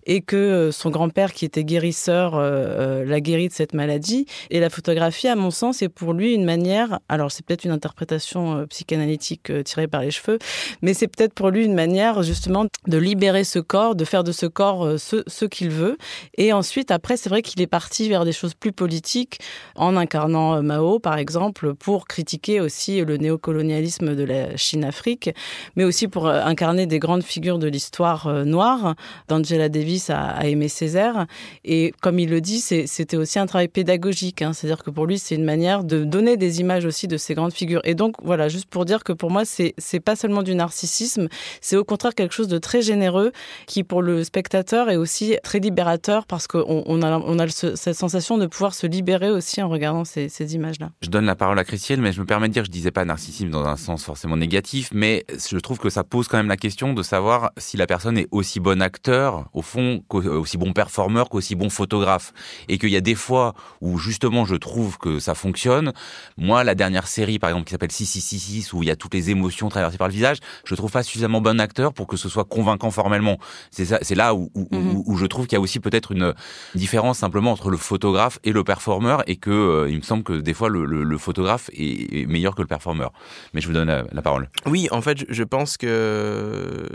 et que euh, son grand-père, qui était guérisseur, euh, euh, l'a guéri de cette maladie. Et la photographie, à mon sens, est pour lui une manière, alors c'est peut-être une interprétation psychanalytique tirée par les cheveux, mais c'est peut-être pour lui une manière justement de libérer ce corps, de faire de ce corps ce, ce qu'il veut. Et ensuite, après, c'est vrai qu'il est parti vers des choses plus politiques en incarnant Mao, par exemple, pour critiquer aussi le néocolonialisme de la Chine-Afrique, mais aussi pour incarner des grandes figures de l'histoire noire. D'Angela Davis a, aimé Césaire. Et comme il le dit, c'était aussi un travail pédagogique. Hein. C'est-à-dire que pour lui, c'est une manière de donner des images aussi de ces grandes figures. Et donc, voilà, juste pour dire que pour moi, c'est pas seulement du narcissisme, c'est au contraire quelque chose de très généreux qui, pour le spectateur, est aussi très libérateur parce qu'on on a, a cette sensation de pouvoir se libérer aussi en regardant ces, images-là. Je donne la parole à Christiane, mais je me permets de dire, je disais pas narcissisme dans un sens forcément négatif, mais je trouve que ça pose quand même la question de savoir si la personne est aussi bonne acteur, au fond, euh, aussi bon performeur qu'aussi bon photographe. Et qu'il y a des fois où justement je trouve que ça fonctionne. Moi, la dernière série, par exemple, qui s'appelle 6666, où il y a toutes les émotions traversées par le visage, je trouve pas suffisamment bon acteur pour que ce soit convaincant formellement. C'est là où, mhm. où, je trouve qu'il y a aussi peut-être une différence simplement entre le photographe et le performeur et que euh, il me semble que des fois le, le, photographe est, meilleur que le performeur. Mais je vous donne la, la parole. Oui, en fait, je pense que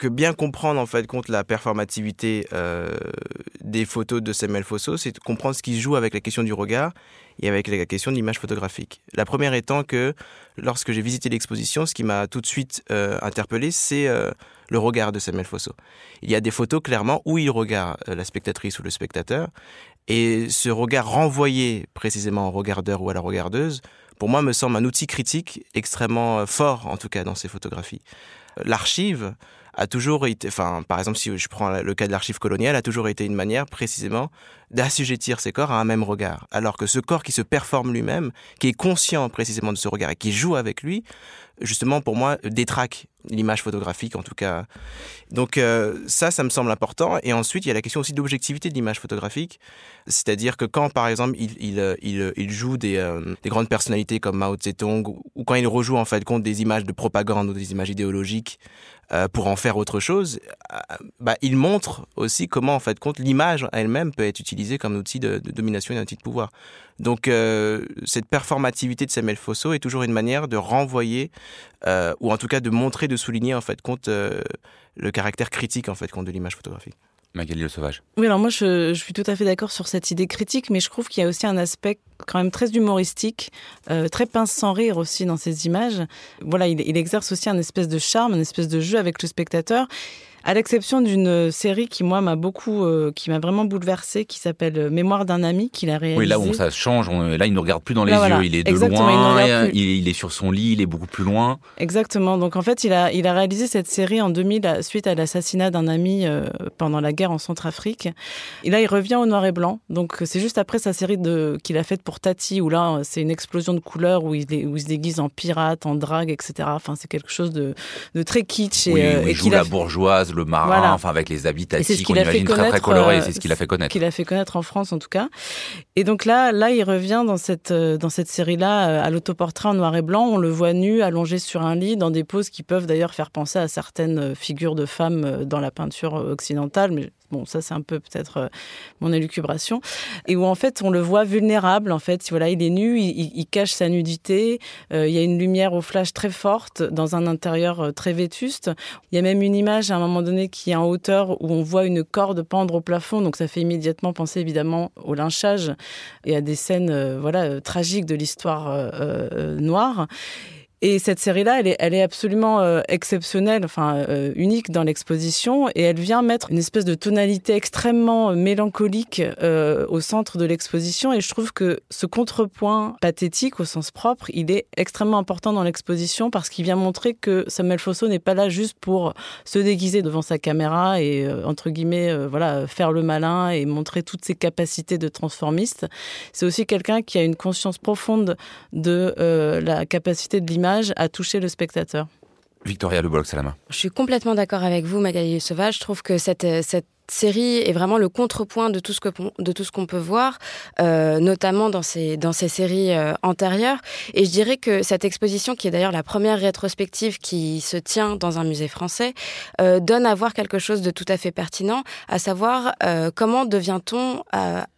que bien comprendre en fait contre la performativité euh, des photos de Samuel Fosso, c'est comprendre ce qui joue avec la question du regard et avec la question de l'image photographique. La première étant que lorsque j'ai visité l'exposition, ce qui m'a tout de suite euh, interpellé, c'est euh, le regard de Samuel Fosso. Il y a des photos clairement où il regarde la spectatrice ou le spectateur, et ce regard renvoyé précisément au regardeur ou à la regardeuse, pour moi, me semble un outil critique extrêmement fort, en tout cas dans ces photographies. L'archive, a toujours été, enfin, par exemple, si je prends le cas de l'archive coloniale, a toujours été une manière précisément d'assujettir ces corps à un même regard. Alors que ce corps qui se performe lui-même, qui est conscient précisément de ce regard et qui joue avec lui, justement, pour moi, détraque l'image photographique, en tout cas. Donc euh, ça, ça me semble important. Et ensuite, il y a la question aussi d'objectivité de l'image photographique. C'est-à-dire que quand, par exemple, il, il, il, il joue des, euh, des, grandes personnalités comme Mao Zedong, ou quand il rejoue, en fait, compte des images de propagande ou des images idéologiques, euh, pour en faire autre chose, euh, bah, il montre aussi comment, en fait, compte l'image elle-même peut être utilisée comme outil de, domination et un outil de pouvoir. Donc, euh, cette performativité de Samuel Fosso est toujours une manière de renvoyer, ou en tout cas de montrer, de souligner, en fait, compte le caractère critique, en fait, compte de l'image photographique. Magali Le Sauvage. Oui, alors moi je, suis tout à fait d'accord sur cette idée critique, mais je trouve qu'il y a aussi un aspect quand même très humoristique, euh, très pince sans rire aussi dans ces images. Voilà, il, il exerce aussi un espèce de charme, un espèce de jeu avec le spectateur à l'exception d'une série qui moi m'a beaucoup, euh, qui m'a vraiment bouleversée, qui s'appelle euh, Mémoire d'un ami, qu'il a réalisé. Oui, là où ça change, là il ne regarde plus dans les yeux, il est de loin, il, est sur son lit, il est beaucoup plus loin. Exactement. Donc en fait, il a, il a réalisé cette série en 2000 suite à l'assassinat d'un ami euh, pendant la guerre en Centrafrique. Et là, il revient au noir et blanc. Donc c'est juste après sa série de qu'il a faite pour Tati, où là c'est une explosion de couleurs, où il, où il se déguise en pirate, en drague, etc. Enfin, c'est quelque chose de, de très kitsch. Et, et joue la bourgeoise le marin, enfin avec les habits qu'on imagine très très colorés, c'est ce qu'il a fait connaître. Qu'il a fait connaître en France en tout cas. Et donc là, là, il revient dans cette euh, dans cette série-là euh, à l'autoportrait en noir et blanc. On le voit nu, allongé sur un lit, dans des poses qui peuvent d'ailleurs faire penser à certaines euh, figures de femmes dans la peinture occidentale, mais Bon, ça c'est un peu peut-être euh, mon élucubration. Et où en fait on le voit vulnérable. En fait, voilà, il est nu, il, cache sa nudité. Euh, il y a une lumière au flash très forte dans un intérieur euh, très vétuste. Il y a même une image à un moment donné qui est en hauteur où on voit une corde pendre au plafond. Donc ça fait immédiatement penser évidemment au lynchage et à des scènes voilà tragiques de l'histoire noire. Et cette série-là, elle est, absolument euh, exceptionnelle, enfin euh, unique dans l'exposition, et elle vient mettre une espèce de tonalité extrêmement mélancolique euh, au centre de l'exposition. Et je trouve que ce contrepoint pathétique au sens propre, il est extrêmement important dans l'exposition parce qu'il vient montrer que Samuel Fosso n'est pas là juste pour se déguiser devant sa caméra et entre guillemets, voilà, faire le malin et montrer toutes ses capacités de transformiste. C'est aussi quelqu'un qui a une conscience profonde de la capacité de l'image à toucher le spectateur. Victoria Le Salama. Je suis complètement d'accord avec vous, Magali Sauvage. Je trouve que cette, cette série est vraiment le contrepoint de tout ce que de tout ce qu'on peut voir, euh, notamment dans ces dans ces séries euh, antérieures. Et je dirais que cette exposition, qui est d'ailleurs la première rétrospective qui se tient dans un musée français, euh, donne à voir quelque chose de tout à fait pertinent, à savoir comment devient-on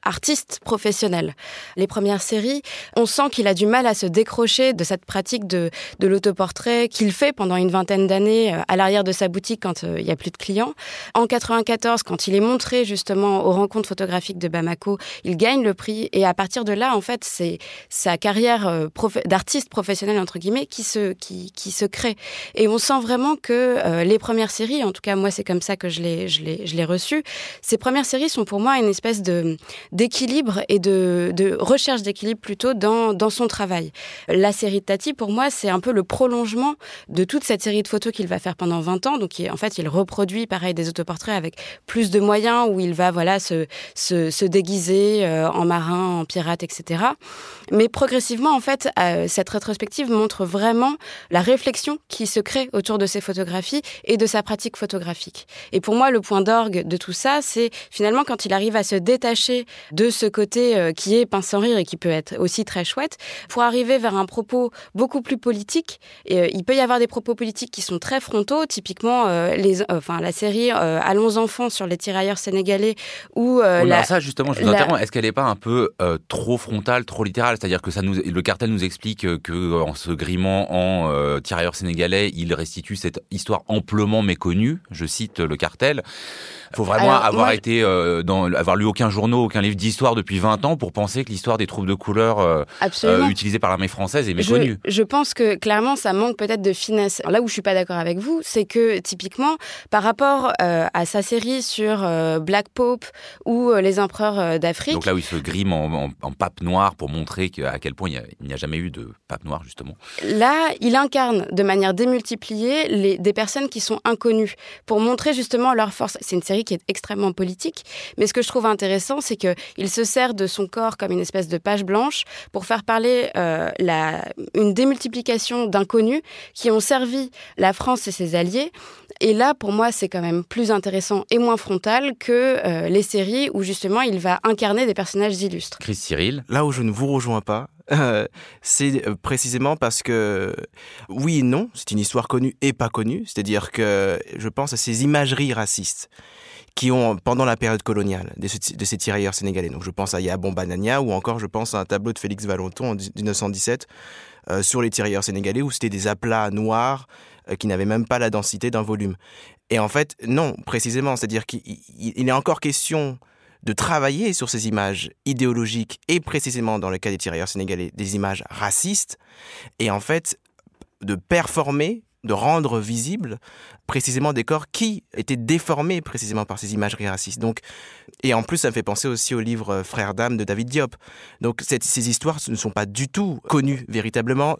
artiste professionnel. Les premières séries, on sent qu'il a du mal à se décrocher de cette pratique de de l'autoportrait qu'il fait pendant une vingtaine d'années à l'arrière de sa boutique quand il y a plus de clients. En 94, quand il est montré justement aux rencontres photographiques de Bamako, il gagne le prix et à partir de là, en fait, c'est sa carrière euh, d'artiste professionnel entre guillemets qui se qui, se crée. Et on sent vraiment que euh, les premières séries, en tout cas moi c'est comme ça que je l'ai je l'ai je l'ai reçu. Ces premières séries sont pour moi une espèce de d'équilibre et de, de recherche d'équilibre plutôt dans dans son travail. La série de Tati pour moi c'est un peu le prolongement de toute cette série de photos qu'il va faire pendant 20 ans. Donc en fait il reproduit pareil des autoportraits avec plus de moyens où il va voilà se, se, se déguiser euh, en marin, en pirate, etc. Mais progressivement, en fait, euh, cette rétrospective montre vraiment la réflexion qui se crée autour de ses photographies et de sa pratique photographique. Et pour moi, le point d'orgue de tout ça, c'est finalement quand il arrive à se détacher de ce côté euh, qui est pince sans rire et qui peut être aussi très chouette, pour arriver vers un propos beaucoup plus politique. Et, il peut y avoir des propos politiques qui sont très frontaux, typiquement les, enfin la série Allons enfants sur les tirailleurs sénégalais ou euh, la, ça justement, je vous interromps. Est-ce qu'elle n'est pas un peu euh, trop frontale, trop littérale? C'est-à-dire que ça nous, le cartel nous explique que euh, en se grimant en euh, tirailleur sénégalais, il restitue cette histoire amplement méconnue. Je cite le cartel. Il faut vraiment avoir été dans, avoir lu aucun journal, aucun livre d'histoire depuis 20 ans pour penser que l'histoire des troupes de couleur utilisées par l'armée française est méconnue. Je, je, pense que clairement, ça manque peut-être de finesse. Là où je suis pas d'accord avec vous, c'est que typiquement, par rapport à sa série sur euh, Black Pope ou euh, les empereurs euh, d'Afrique. Donc là où il se grime en, pape noir pour montrer à quel point il n'y a, jamais eu de pape noir justement. Là, il incarne de manière démultipliée les, des personnes qui sont inconnues pour montrer justement leur force. C'est une série qui est extrêmement politique, mais ce que je trouve intéressant, c'est que il se sert de son corps comme une espèce de page blanche pour faire parler la, une démultiplication d'inconnus qui ont servi la France et ses alliés. Et là, pour moi, c'est quand même plus intéressant et moins frontal que euh, les séries où justement il va incarner des personnages illustres. Chris Cyril. Là où je ne vous rejoins pas, euh, c'est euh, précisément parce que oui et non, c'est une histoire connue et pas connue. C'est-à-dire que je pense à ces imageries racistes qui ont, pendant la période coloniale, de, ces tirailleurs sénégalais. Donc je pense à Yabon Banania ou encore je pense à un tableau de Félix Valenton en 1917 sur les tirailleurs sénégalais où c'était des aplats noirs qui n'avaient même pas la densité d'un volume. Et en fait, non, précisément, c'est-à-dire qu'il est encore question de travailler sur ces images idéologiques et précisément dans le cas des tirailleurs sénégalais, des images racistes, et en fait de performer, de rendre visibles précisément des corps qui étaient déformés précisément par ces imageries racistes. Donc, et en plus, ça me fait penser aussi au livre Frères d'âme de David Diop. Donc, ces histoires ne sont pas du tout connues véritablement.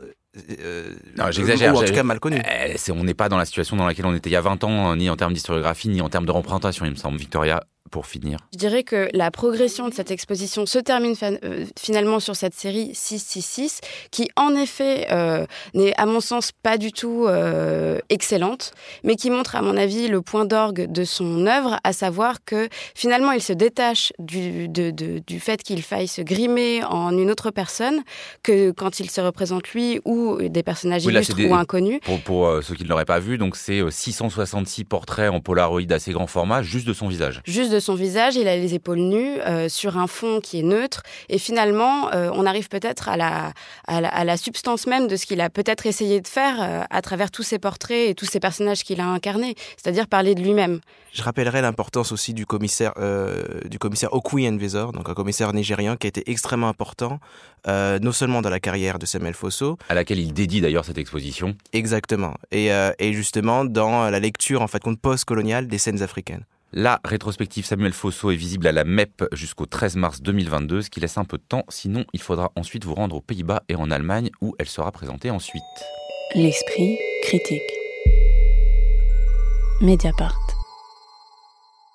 Euh, non, j'exagère. en tout cas mal connu. Euh, on n'est pas dans la situation dans laquelle on était il y a 20 ans, ni en termes d'historiographie, ni en termes de représentation, il me semble. Victoria, pour finir Je dirais que la progression de cette exposition se termine euh, finalement sur cette série 666, qui en effet euh, n'est à mon sens pas du tout euh, excellente, mais qui montre à mon avis le point d'orgue de son œuvre, à savoir que finalement il se détache du, du fait qu'il faille se grimer en une autre personne que quand il se représente lui ou des personnages illustres ou inconnus. Pour, pour ceux qui ne l'auraient pas vu, donc c'est 666 portraits en Polaroid assez grand format, juste de son visage. Juste de son visage, il a les épaules nues euh, sur un fond qui est neutre. Et finalement, euh, on arrive peut-être à la, à, la, substance même de ce qu'il a peut-être essayé de faire à travers tous ses portraits et tous ces personnages qu'il a incarnés, c'est-à-dire parler de lui-même. Je rappellerai l'importance aussi du commissaire, du commissaire Okui Envezor, donc un commissaire nigérian qui a été extrêmement important, non seulement dans la carrière de Samuel Fosso, à laquelle il dédie d'ailleurs cette exposition. Exactement. Et, et justement dans la lecture en fait compte post-coloniale des scènes africaines. La rétrospective Samuel Fosso est visible à la MEP jusqu'au 13 mars 2022, ce qui laisse un peu de temps. Sinon, il faudra ensuite vous rendre aux Pays-Bas et en Allemagne où elle sera présentée ensuite. L'esprit critique. Mediapart.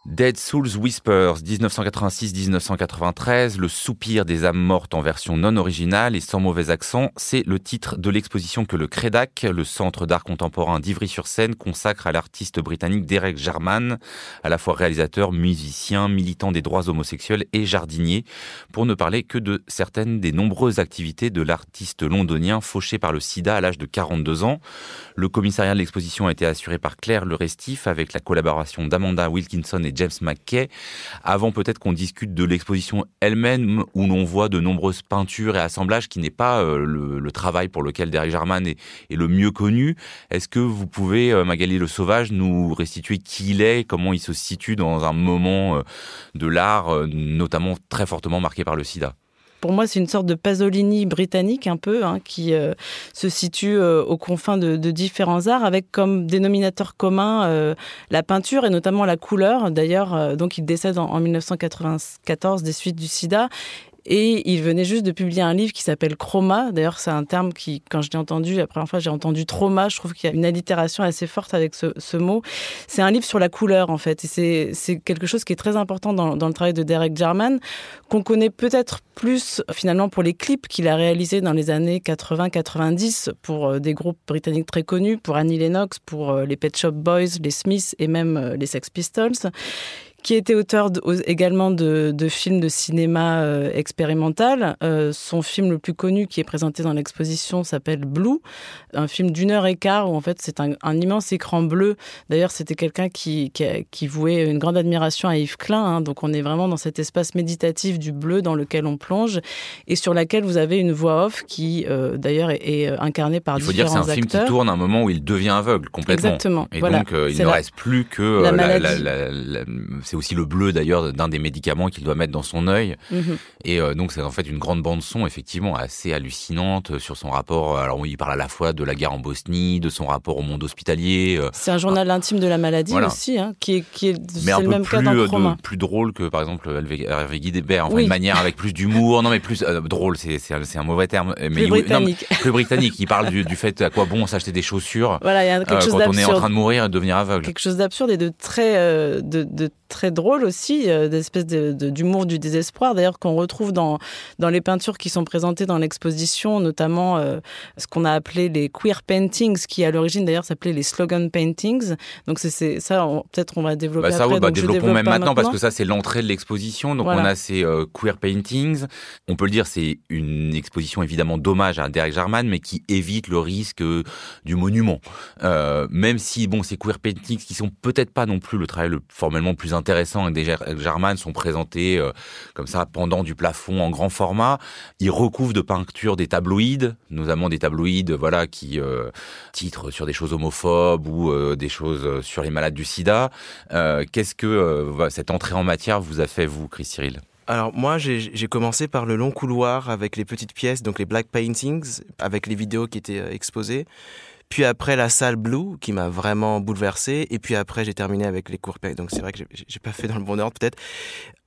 Dead Souls Whispers, 1986-1993, le soupir des âmes mortes en version non originale et sans mauvais accent, c'est le titre de l'exposition que le CREDAC, le Centre d'art contemporain d'Ivry-sur-Seine, consacre à l'artiste britannique Derek Jarman, à la fois réalisateur, musicien, militant des droits homosexuels et jardinier, pour ne parler que de certaines des nombreuses activités de l'artiste londonien fauché par le sida à l'âge de 42 ans. Le commissariat de l'exposition a été assuré par Claire Le Restif avec la collaboration d'Amanda Wilkinson et James McKay, avant peut-être qu'on discute de l'exposition elle-même, où l'on voit de nombreuses peintures et assemblages, qui n'est pas euh, le, travail pour lequel Derek Jarman est, le mieux connu. Est-ce que vous pouvez, euh, Magali Le Sauvage, nous restituer qui il est, comment il se situe dans un moment euh, de l'art, notamment très fortement marqué par le sida? Pour moi, c'est une sorte de Pasolini britannique un peu, hein, qui euh, se situe euh, aux confins de, différents arts, avec comme dénominateur commun euh, la peinture et notamment la couleur. D'ailleurs, donc il décède en, en 1994 des suites du SIDA et il venait juste de publier un livre qui s'appelle Chroma. D'ailleurs, c'est un terme qui, quand je l'ai entendu, la première fois, j'ai entendu trauma. Je trouve qu'il y a une allitération assez forte avec ce, ce mot. C'est un livre sur la couleur, en fait. Et c'est quelque chose qui est très important dans, dans le travail de Derek Jarman, qu'on connaît peut-être plus, finalement, pour les clips qu'il a réalisés dans les années 80-90 pour euh, des groupes britanniques très connus, pour Annie Lennox, pour euh, les Pet Shop Boys, les Smiths et même euh, les Sex Pistols qui était auteur également de, films de cinéma euh, expérimental. Euh, son film le plus connu qui est présenté dans l'exposition s'appelle Blue, un film d'une heure et quart où en fait c'est un, immense écran bleu. D'ailleurs, c'était quelqu'un qui, qui, vouait une grande admiration à Yves Klein. Hein. donc on est vraiment dans cet espace méditatif du bleu dans lequel on plonge et sur laquelle vous avez une voix off qui euh, d'ailleurs est, incarnée par différents acteurs. Il faut dire que c'est un film qui tourne à un moment où il devient aveugle complètement. Exactement. Et donc il ne reste plus que la, c'est aussi le bleu d'ailleurs d'un des médicaments qu'il doit mettre dans son œil. Mhm. Et euh, donc c'est en fait une grande bande son effectivement assez hallucinante sur son rapport. Alors il parle à la fois de la guerre en Bosnie, de son rapport au monde hospitalier. Euh, c'est un journal intime de la maladie aussi, hein, qui est, qui est mais un peu même plus, euh, plus drôle que par exemple Hervé Guidébert. Enfin une manière avec plus d'humour. Non mais plus drôle, c'est un, un mauvais terme. Mais plus britannique. plus britannique. Il parle du, du, fait à quoi bon s'acheter des chaussures. Voilà, il y a quelque chose quand on est en train de mourir et de devenir aveugle. Quelque chose d'absurde et de très de, de très drôle aussi, euh, d'espèce d'humour du désespoir, d'ailleurs qu'on retrouve dans, dans les peintures qui sont présentées dans l'exposition, notamment euh, ce qu'on a appelé les queer paintings, qui à l'origine d'ailleurs s'appelait les slogan paintings. Donc c'est ça, peut-être on va développer bah ça, après. bah, développons même maintenant, parce que ça c'est l'entrée de l'exposition. Donc on a ces euh, queer paintings. On peut le dire, c'est une exposition évidemment dommage à Derek Jarman, mais qui évite le risque du monument. même si bon, ces queer paintings qui sont peut-être pas non plus le travail le formellement plus intéressants et des Germanes sont présentés euh, comme ça pendant du plafond en grand format. Ils recouvrent de peinture des tabloïds, notamment des tabloïds voilà qui euh, titrent sur des choses homophobes ou euh, des choses sur les malades du sida. Qu'est-ce que cette entrée en matière vous a fait vous, Chris Cyril? Alors moi j'ai commencé par le long couloir avec les petites pièces, donc les black paintings, avec les vidéos qui étaient exposées. Puis après la salle Blue qui m'a vraiment bouleversé. Et puis après j'ai terminé avec les cours Donc c'est vrai que j'ai pas fait dans le bon ordre peut-être.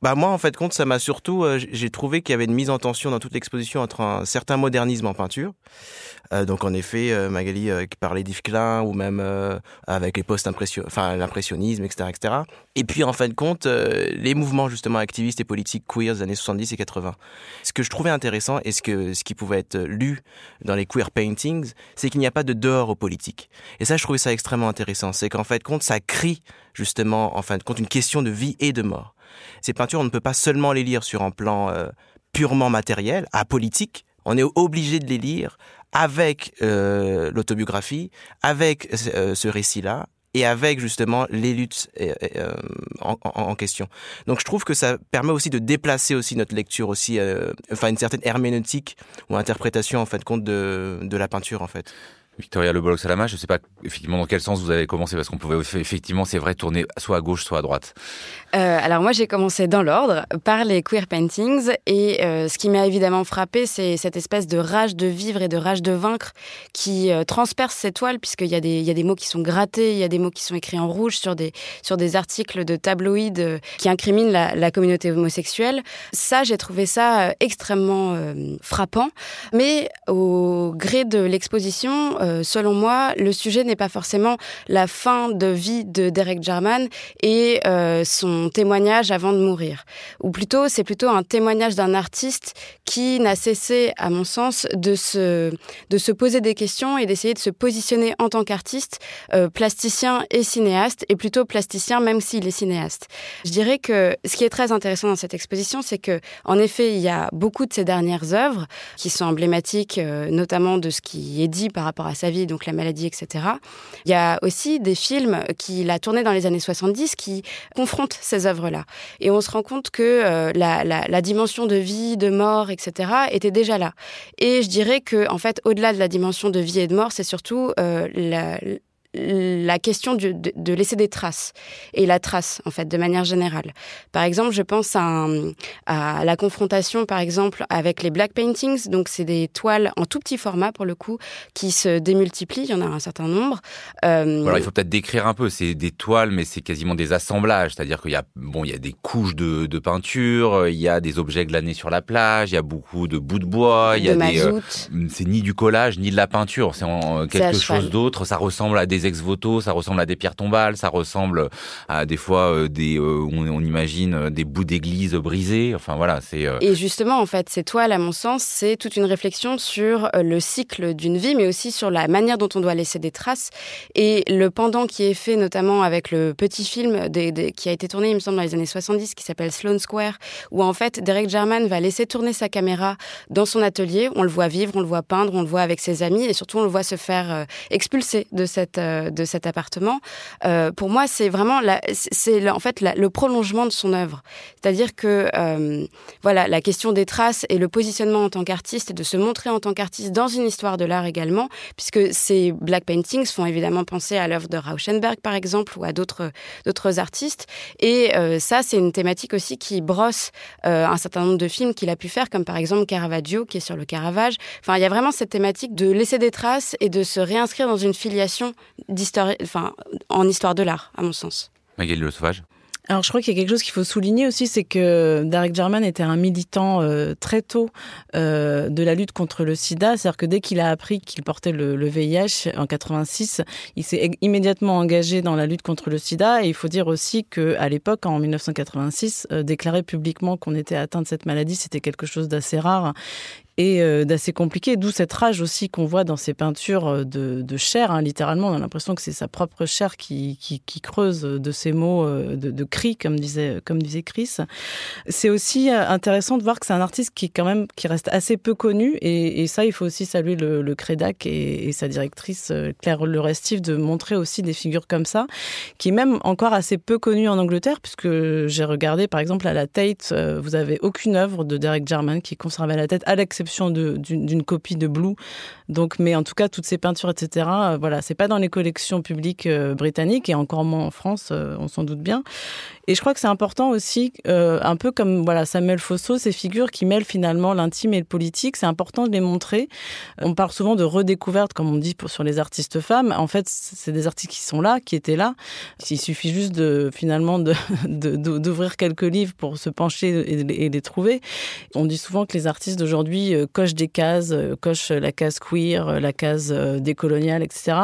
Bah moi en fait compte ça m'a surtout euh, j'ai trouvé qu'il y avait une mise en tension dans toute l'exposition entre un certain modernisme en peinture. Euh, donc en effet euh, Magali qui parlait d'Yves Klein ou même avec les post impression enfin l'impressionnisme etc etc. Et puis en fin de compte les mouvements justement activistes et politiques queer des années 70 et 80. Ce que je trouvais intéressant et ce que ce qui pouvait être lu dans les queer paintings, c'est qu'il n'y a pas de dehors aux politiques. Et ça je trouvais ça extrêmement intéressant, c'est qu'en fait compte ça crie justement en fin de compte une question de vie et de mort. Ces peintures, on ne peut pas seulement les lire sur un plan euh, purement matériel, apolitique. On est obligé de les lire avec euh, l'autobiographie, avec euh, ce récit-là, et avec justement les luttes en, question. Donc je trouve que ça permet aussi de déplacer aussi notre lecture aussi, enfin une certaine herméneutique ou interprétation en fin de compte de la peinture en fait. Victoria Le Salama, je ne sais pas effectivement dans quel sens vous avez commencé, parce qu'on pouvait effectivement, c'est vrai, tourner soit à gauche, soit à droite. Euh, alors moi, j'ai commencé dans l'ordre, par les queer paintings, et euh, ce qui m'a évidemment frappé, c'est cette espèce de rage de vivre et de rage de vaincre qui euh, transperce ces toiles, puisqu'il y, y a des mots qui sont grattés, il y a des mots qui sont écrits en rouge sur des, sur des articles de tabloïds euh, qui incriminent la, la, communauté homosexuelle. Ça, j'ai trouvé ça extrêmement frappant, mais au gré de l'exposition, euh, selon moi, le sujet n'est pas forcément la fin de vie de Derek Jarman et euh, son témoignage avant de mourir. Ou plutôt, c'est plutôt un témoignage d'un artiste qui n'a cessé, à mon sens, de se, de se poser des questions et d'essayer de se positionner en tant qu'artiste, euh, plasticien et cinéaste, et plutôt plasticien même s'il est cinéaste. Je dirais que ce qui est très intéressant dans cette exposition, c'est que, en effet, il y a beaucoup de ces dernières œuvres qui sont emblématiques, euh, notamment de ce qui est dit par rapport à sa vie, donc la maladie, etc. Il y a aussi des films qu'il a tournés dans les années 70 qui confrontent ces œuvres-là. Et on se rend compte que euh, la, la, la, dimension de vie, de mort, etc. était déjà là. Et je dirais que, en fait, au-delà de la dimension de vie et de mort, c'est surtout euh, la, la question de, de, de, laisser des traces et la trace en fait de manière générale. Par exemple, je pense à, un, à la confrontation par exemple avec les black paintings. Donc c'est des toiles en tout petit format pour le coup qui se démultiplient. Il y en a un certain nombre. Euh... Alors il faut peut-être décrire un peu. C'est des toiles, mais c'est quasiment des assemblages. C'est-à-dire qu'il y a bon, il y a des couches de, de, peinture, il y a des objets glanés sur la plage, il y a beaucoup de bouts de bois, il y a de des. Euh, c'est ni du collage ni de la peinture. C'est quelque chose d'autre. Ça ressemble à des ex-voto, ça ressemble à des pierres tombales, ça ressemble à des fois euh, des, euh, on, imagine euh, des bouts d'église brisés. Enfin voilà, c'est. Et justement, en fait, ces toiles, à mon sens, c'est toute une réflexion sur le cycle d'une vie, mais aussi sur la manière dont on doit laisser des traces. Et le pendant qui est fait, notamment avec le petit film qui a été tourné, il me semble, dans les années 70, qui s'appelle Sloan Square, où en fait Derek Jarman va laisser tourner sa caméra dans son atelier. On le voit vivre, on le voit peindre, on le voit avec ses amis, et surtout on le voit se faire expulser de cette de cet appartement, euh, pour moi, c'est vraiment c'est en fait le prolongement de son œuvre. C'est-à-dire que euh, voilà, la question des traces et le positionnement en tant qu'artiste et de se montrer en tant qu'artiste dans une histoire de l'art également, puisque ces black paintings font évidemment penser à l'œuvre de Rauschenberg par exemple ou à d'autres artistes. Et euh, ça, c'est une thématique aussi qui brosse euh, un certain nombre de films qu'il a pu faire, comme par exemple Caravaggio qui est sur le Caravage. Enfin, il y a vraiment cette thématique de laisser des traces et de se réinscrire dans une filiation d'histoire, enfin, en histoire de l'art, à mon sens. Magali Le Sauvage alors, je crois qu'il y a quelque chose qu'il faut souligner aussi, c'est que Derek Jarman était un militant euh, très tôt euh, de la lutte contre le sida. C'est-à-dire que dès qu'il a appris qu'il portait le, le, VIH en 86, il s'est immédiatement engagé dans la lutte contre le sida. Et il faut dire aussi qu'à l'époque, en 1986, euh, déclarer publiquement qu'on était atteint de cette maladie, c'était quelque chose d'assez rare et euh, d'assez compliqué, d'où cette rage aussi qu'on voit dans ces peintures euh, de, chair, hein, littéralement. On a l'impression que c'est sa propre chair qui, creuse de ces mots euh, de, de cris, comme disait, comme disait Chris. C'est aussi intéressant de voir que c'est un artiste qui, quand même, qui reste assez peu connu, et, ça, il faut aussi saluer le, le Crédac et, sa directrice Claire Le Restif de montrer aussi des figures comme ça, qui est même encore assez peu connu en Angleterre, puisque j'ai regardé, par exemple, à la Tate, vous avez aucune œuvre de Derek Jarman qui est conservée à la tête, à l'exception d'une copie de Blue. Donc, mais en tout cas, toutes ces peintures, etc. Euh, voilà, c'est pas dans les collections publiques euh, britanniques et encore moins en France, euh, on s'en doute bien. Et je crois que c'est important aussi, euh, un peu comme voilà Samuel Fosso, ces figures qui mêlent finalement l'intime et le politique, c'est important de les montrer. On parle souvent de redécouverte, comme on dit pour, sur les artistes femmes. En fait, c'est des artistes qui sont là, qui étaient là. Il suffit juste de finalement d'ouvrir quelques livres pour se pencher et, les trouver. On dit souvent que les artistes d'aujourd'hui cochent des cases, cochent la case queer, la case décoloniale, etc.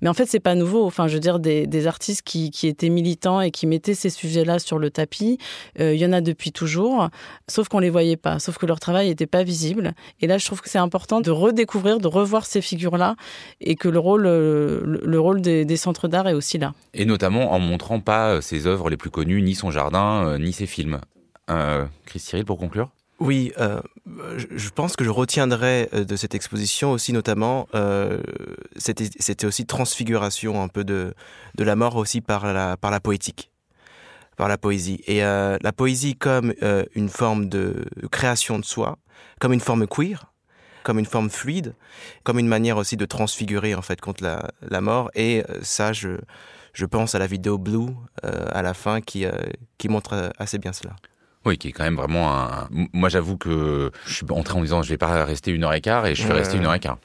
Mais en fait, c'est pas nouveau. Enfin, je veux dire, des, artistes qui, étaient militants et qui mettaient ces sujets-là sur le tapis. Euh, il y en a depuis toujours, sauf qu'on les voyait pas, sauf que leur travail n'était pas visible. Et là, je trouve que c'est important de redécouvrir, de revoir ces figures-là et que le rôle, le, le rôle des, centres d'art est aussi là. Et notamment en montrant pas ses œuvres les plus connues, ni son jardin, euh, ni ses films. Euh, Chris Cyril, pour conclure? Oui, euh, je pense que je retiendrai euh, de cette exposition aussi notamment, euh, c'était aussi transfiguration un peu de, de la mort aussi par la, par la poétique, par la poésie. Et euh, la poésie comme euh, une forme de création de soi, comme une forme queer, comme une forme fluide, comme une manière aussi de transfigurer en fait contre la, la mort. Et euh, ça, je, je pense à la vidéo Blue à la fin qui, qui montre assez bien cela. Oui, qui est quand même vraiment un. Moi, j'avoue que je suis entré en disant je vais pas rester une heure et quart et je suis resté une heure et quart.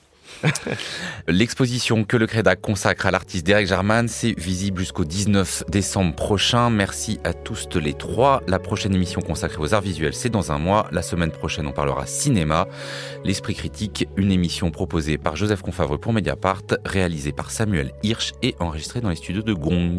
L'exposition que le Crédac consacre à l'artiste Derek Jarman, c'est visible jusqu'au 19 décembre prochain. Merci à tous les trois. La prochaine émission consacrée aux arts visuels, c'est dans un mois. La semaine prochaine, on parlera cinéma. L'Esprit critique, une émission proposée par Joseph Confavreux pour Mediapart, réalisée par Samuel Hirsch et enregistrée dans les studios de Gong.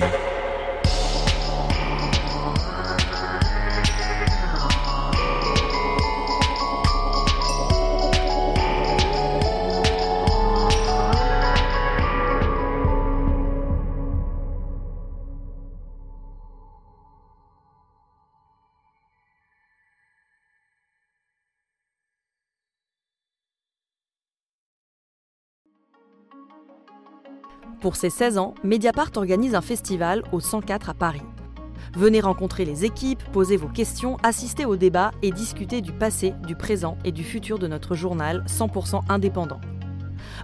Pour ses 16 ans, Mediapart organise un festival au 104 à Paris. Venez rencontrer les équipes, poser vos questions, assister au débat et discuter du passé, du présent et du futur de notre journal 100% indépendant.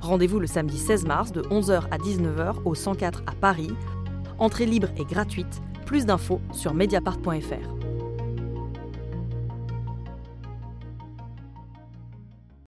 Rendez-vous le samedi 16 mars de 11h à 19h au 104 à Paris. Entrée libre et gratuite. Plus d'infos sur mediapart.fr.